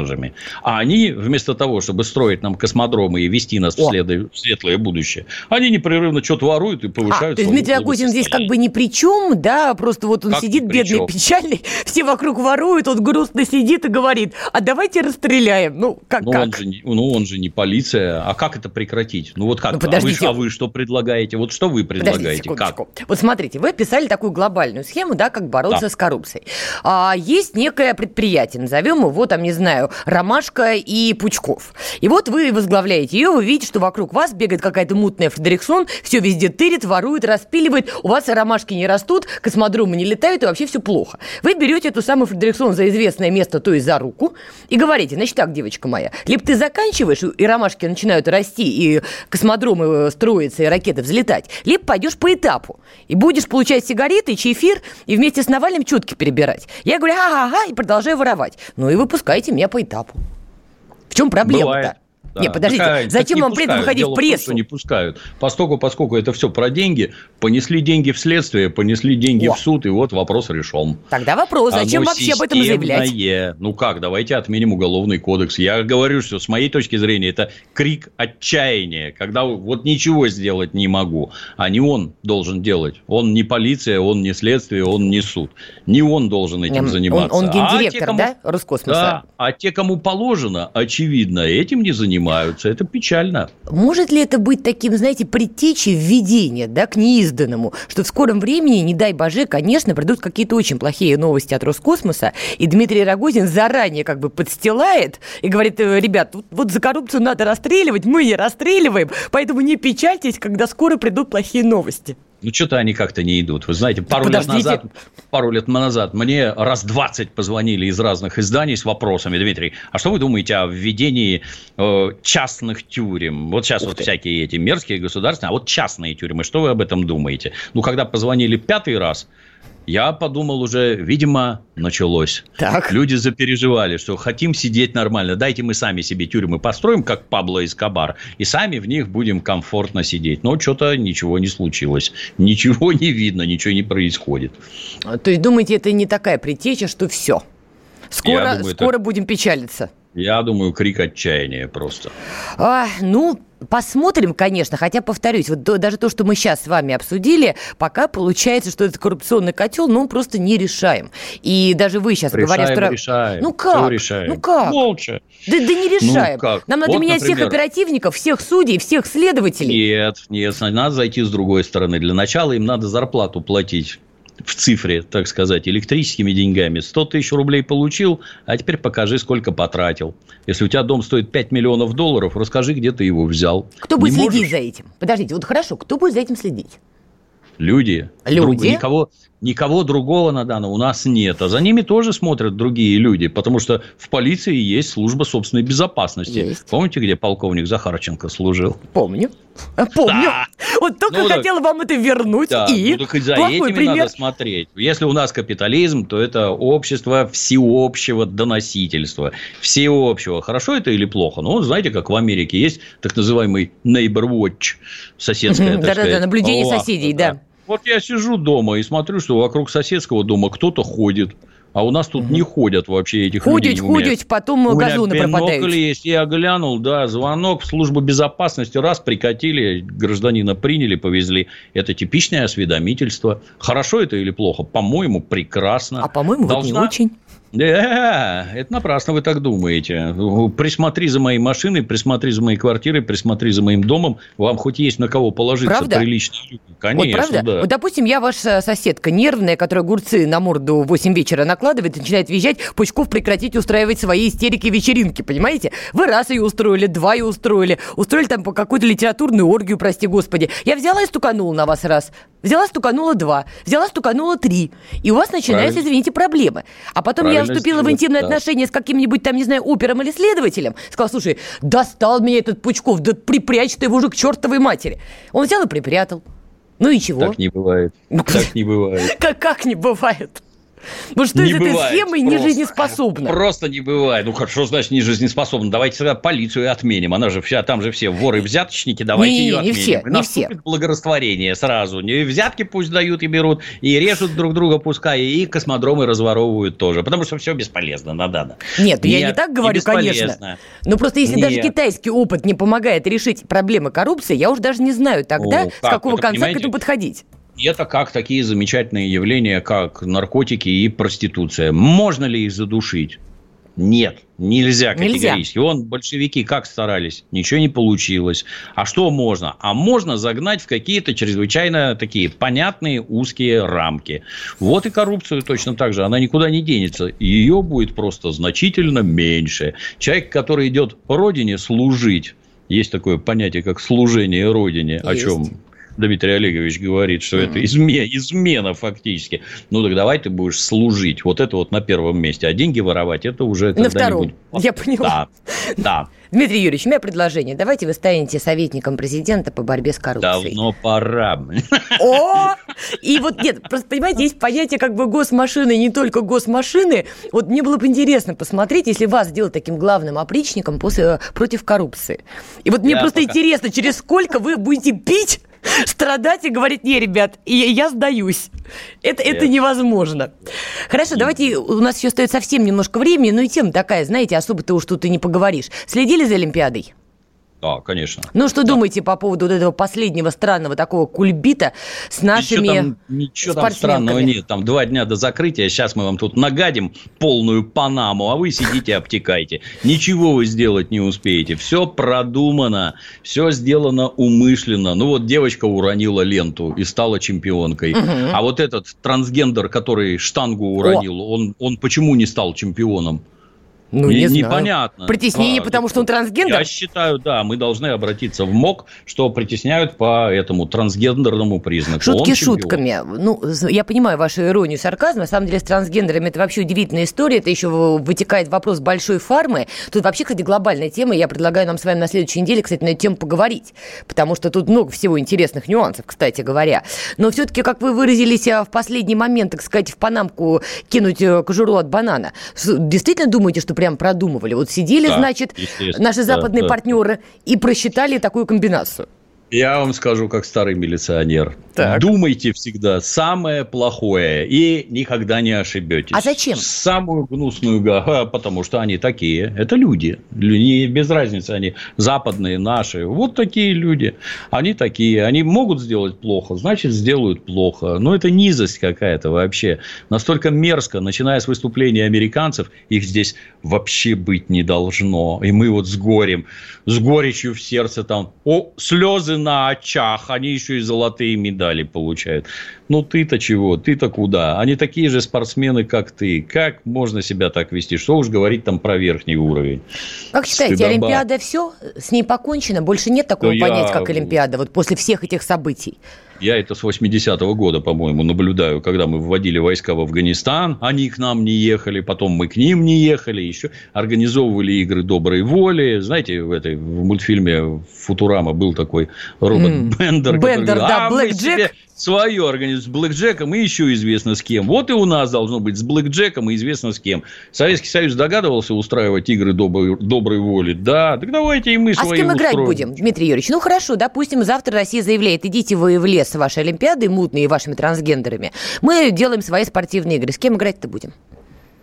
А они, вместо того, чтобы строить нам космодромы и вести нас в, след... в светлое будущее, они непрерывно что-то воруют и повышают. А, то есть Дмитрий Акузин здесь как бы ни при чем, да, просто вот он как сидит бедный, печальный, все вокруг воруют, он грустно сидит и говорит, а давайте расстреляем. Ну, как? Ну, как? Он, же, ну он же не полиция. А как это прекратить? Ну, вот как? Ну, подождите. А, вы, а вы что предлагаете? Вот что вы предлагаете? Как? Вот смотрите, вы описали такую глобальную схему, да, как бороться да. с коррупцией. А, есть некое предприятие, назовем его, там, не знаю, Ромашка и Пучков. И вот вы возглавляете ее, вы видите, что вокруг вас бегает какая-то мутная Фредериксон, все везде тырит, ворует, распиливает, у вас ромашки не растут, космодромы не летают, и вообще все плохо. Вы берете эту самую Фредериксон за известное место, то есть за руку, и говорите, значит так, девочка моя, либо ты заканчиваешь, и ромашки начинают расти, и космодромы строятся, и ракеты взлетать, либо пойдешь по этапу, и будешь получать сигареты, чефир, и вместе с Навальным чутки перебирать. Я говорю, ага-ага, и продолжаю воровать. Ну и выпускайте меня по этапу. В чем проблема-то? Да. Не, подождите, Такая, зачем вам при этом выходить в прессу? Том, не пускают. Поскольку, поскольку это все про деньги, понесли деньги в следствие, понесли деньги О. в суд, и вот вопрос решен. Тогда вопрос, зачем Оно вообще об этом заявлять? Ну как, давайте отменим уголовный кодекс. Я говорю, что с моей точки зрения это крик отчаяния, когда вот ничего сделать не могу, а не он должен делать. Он не полиция, он не следствие, он не суд. Не он должен этим заниматься. Он, он гендиректор, а те, кому, да, Роскосмоса? Да, а те, кому положено, очевидно, этим не занимаются занимаются. Это печально. Может ли это быть таким, знаете, предтечей введения да, к неизданному, что в скором времени, не дай боже, конечно, придут какие-то очень плохие новости от Роскосмоса, и Дмитрий Рогозин заранее как бы подстилает и говорит, «Э, ребят, вот, вот за коррупцию надо расстреливать, мы не расстреливаем, поэтому не печальтесь, когда скоро придут плохие новости. Ну, что-то они как-то не идут. Вы знаете, пару лет, назад, пару лет назад мне раз 20 позвонили из разных изданий с вопросами, Дмитрий, а что вы думаете о введении э, частных тюрем? Вот сейчас Ух вот ты. всякие эти мерзкие государственные, а вот частные тюрьмы, что вы об этом думаете? Ну, когда позвонили пятый раз, я подумал уже, видимо, началось. Так. Люди запереживали, что хотим сидеть нормально. Дайте мы сами себе тюрьмы построим, как Пабло Эскобар, и сами в них будем комфортно сидеть. Но что-то ничего не случилось. Ничего не видно, ничего не происходит. А, то есть, думаете, это не такая предтеча, что все? Скоро, думаю, скоро это... будем печалиться. Я думаю, крик отчаяния просто. А, ну, Посмотрим, конечно, хотя, повторюсь, вот даже то, что мы сейчас с вами обсудили, пока получается, что этот коррупционный котел, ну, просто не решаем. И даже вы сейчас решаем, говорите, что... решаем. Ну как? Все решаем. Ну как? Молча. Да, да не решаем. Ну, как? Нам надо вот, менять например... всех оперативников, всех судей, всех следователей. Нет, нет, надо зайти с другой стороны. Для начала им надо зарплату платить в цифре, так сказать, электрическими деньгами. 100 тысяч рублей получил, а теперь покажи, сколько потратил. Если у тебя дом стоит 5 миллионов долларов, расскажи, где ты его взял. Кто будет Не следить можешь? за этим? Подождите, вот хорошо, кто будет за этим следить? Люди. Люди? Друг, никого, никого другого на данном у нас нет. А за ними тоже смотрят другие люди, потому что в полиции есть служба собственной безопасности. Есть. Помните, где полковник Захарченко служил? Помню. Помню. Да. Вот только ну, хотела так, вам это вернуть. Да, и ну, так и за этими пример. надо смотреть. Если у нас капитализм, то это общество всеобщего доносительства. Всеобщего. Хорошо это или плохо? Ну, знаете, как в Америке есть так называемый neighbor watch, соседская, Да-да-да, наблюдение соседей, да. Вот я сижу дома и смотрю, что вокруг соседского дома кто-то ходит. А у нас тут угу. не ходят вообще этих ходить, людей. Ходить, ходить, потом у газоны пропадают. есть. Я глянул, да, звонок в службу безопасности. Раз, прикатили, гражданина приняли, повезли. Это типичное осведомительство. Хорошо это или плохо? По-моему, прекрасно. А по-моему, Должна... вот не очень. Да, это напрасно вы так думаете. Присмотри за моей машиной, присмотри за моей квартирой, присмотри за моим домом. Вам хоть есть на кого положиться правда? прилично. Конечно, вот правда? да. Вот, допустим, я ваша соседка нервная, которая огурцы на морду в 8 вечера накладывает и начинает визжать. Пучков прекратить устраивать свои истерики вечеринки, понимаете? Вы раз ее устроили, два ее устроили. Устроили там по какую-то литературную оргию, прости господи. Я взяла и стуканула на вас раз. Взяла, стуканула два. Взяла, стуканула три. И у вас начинаются, извините, проблемы. А потом Правильно я вступила в интимные да. отношения с каким-нибудь там, не знаю, опером или следователем. Сказала, слушай, достал меня этот Пучков, да припрячь ты его уже к чертовой матери. Он взял и припрятал. Ну и чего? Так не бывает. Ну, так не бывает. Как, как не бывает? Ну что не из этой схемы не жизнеспособна? Просто не бывает. Ну, хорошо, значит, не жизнеспособна. Давайте тогда полицию отменим. Она же вся, там же все воры-взяточники. Давайте не, ее отменим. Не все, не все. благорастворение сразу. Не взятки пусть дают и берут, и режут друг друга пускай, и космодромы разворовывают тоже. Потому что все бесполезно, да-да-да. Нет, Нет, я не так говорю, конечно. Но просто если Нет. даже китайский опыт не помогает решить проблемы коррупции, я уже даже не знаю тогда, О, с какого конца понимаете? к этому подходить это как такие замечательные явления, как наркотики и проституция. Можно ли их задушить? Нет, нельзя категорически. Нельзя. Вон большевики как старались, ничего не получилось. А что можно? А можно загнать в какие-то чрезвычайно такие понятные узкие рамки. Вот и коррупцию точно так же. Она никуда не денется. Ее будет просто значительно меньше. Человек, который идет родине служить, есть такое понятие, как служение родине, есть. о чем Дмитрий Олегович говорит, что это измена, измена фактически. Ну так давай ты будешь служить. Вот это вот на первом месте. А деньги воровать, это уже На втором. Я поняла. Да, да. Дмитрий Юрьевич, у меня предложение. Давайте вы станете советником президента по борьбе с коррупцией. Давно пора. О! И вот нет, просто понимаете, есть понятие как бы госмашины, не только госмашины. Вот мне было бы интересно посмотреть, если вас сделать таким главным опричником после, против коррупции. И вот мне Я просто пока... интересно, через сколько вы будете пить страдать и говорить, не, ребят, я сдаюсь. Это, это невозможно. Хорошо, давайте, у нас еще стоит совсем немножко времени, но и тема такая, знаете, особо ты уж тут и не поговоришь. Следили за Олимпиадой? Да, конечно. Ну, что да. думаете по поводу вот этого последнего странного такого кульбита с нашими Ничего там, ничего там странного нет. Там два дня до закрытия. Сейчас мы вам тут нагадим полную Панаму, а вы сидите обтекайте. Ничего вы сделать не успеете. Все продумано, все сделано умышленно. Ну, вот девочка уронила ленту и стала чемпионкой. Угу. А вот этот трансгендер, который штангу уронил, он, он почему не стал чемпионом? Ну, не, не непонятно. Притеснение, а, потому что он трансгендер? Я считаю, да, мы должны обратиться в МОК, что притесняют по этому трансгендерному признаку. Шутки шутками. Ну, я понимаю вашу иронию, сарказм. На самом деле, с трансгендерами это вообще удивительная история. Это еще вытекает вопрос большой фармы. Тут вообще, кстати, глобальная тема. Я предлагаю нам с вами на следующей неделе, кстати, на эту тему поговорить. Потому что тут много всего интересных нюансов, кстати говоря. Но все-таки, как вы выразились а, в последний момент, так сказать, в панамку кинуть э, кожуру от банана. Действительно думаете, что прям продумывали. Вот сидели, да, значит, наши западные да, партнеры да. и просчитали такую комбинацию. Я вам скажу, как старый милиционер. Так. Думайте всегда самое плохое и никогда не ошибетесь. А зачем? Самую гнусную, га, потому что они такие. Это люди. Не без разницы, они западные, наши. Вот такие люди. Они такие. Они могут сделать плохо, значит, сделают плохо. Но это низость какая-то вообще. Настолько мерзко, начиная с выступления американцев, их здесь вообще быть не должно. И мы вот с горем, с горечью в сердце там, о, слезы на очах, они еще и золотые медали получают. Ну, ты-то чего? Ты-то куда? Они такие же спортсмены, как ты. Как можно себя так вести? Что уж говорить там про верхний уровень? Как считаете, Стыдоба. Олимпиада все? С ней покончено? Больше нет такого да понятия, я... как Олимпиада, вот после всех этих событий? Я это с 80-го года, по-моему, наблюдаю, когда мы вводили войска в Афганистан, они к нам не ехали, потом мы к ним не ехали, еще организовывали игры доброй воли. Знаете, в этой в мультфильме Футурама был такой робот mm. Бендер. Бендер, который, да, а, Блэк Джек свою организацию с Блэкджеком и еще известно с кем. Вот и у нас должно быть с Блэкджеком и известно с кем. Советский Союз догадывался устраивать игры доброй, доброй воли? Да, так давайте и мы а свои А с кем устроим. играть будем, Дмитрий Юрьевич? Ну, хорошо, допустим, завтра Россия заявляет, идите вы в лес вашей Олимпиадой мутные вашими трансгендерами. Мы делаем свои спортивные игры. С кем играть-то будем?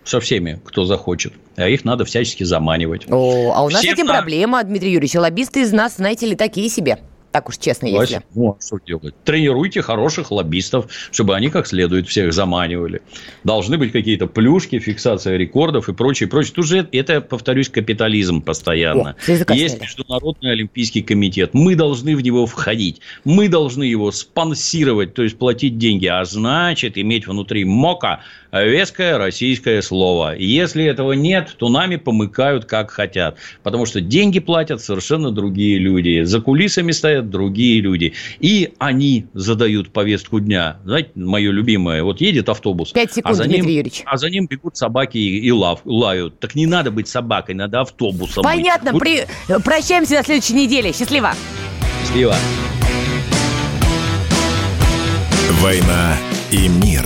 со всеми, кто захочет. А их надо всячески заманивать. О, а у нас Всем с этим на... проблема, Дмитрий Юрьевич. Лоббисты из нас, знаете ли, такие себе. Так уж честно, Вася, если. Ну, а что делать? Тренируйте хороших лоббистов, чтобы они как следует всех заманивали. Должны быть какие-то плюшки, фиксация рекордов и прочее, прочее. Тут же это, повторюсь, капитализм постоянно. О, Есть Международный Олимпийский комитет. Мы должны в него входить. Мы должны его спонсировать, то есть платить деньги. А значит, иметь внутри МОКа веское российское слово. Если этого нет, то нами помыкают как хотят. Потому что деньги платят совершенно другие люди. За кулисами стоят другие люди. И они задают повестку дня. Знаете, мое любимое. Вот едет автобус. Пять секунд, а за ним, Юрьевич. А за ним бегут собаки и, и лав, лают. Так не надо быть собакой, надо автобусом Понятно. быть. При... Прощаемся на следующей неделе. Счастливо. Счастливо. «Война и мир».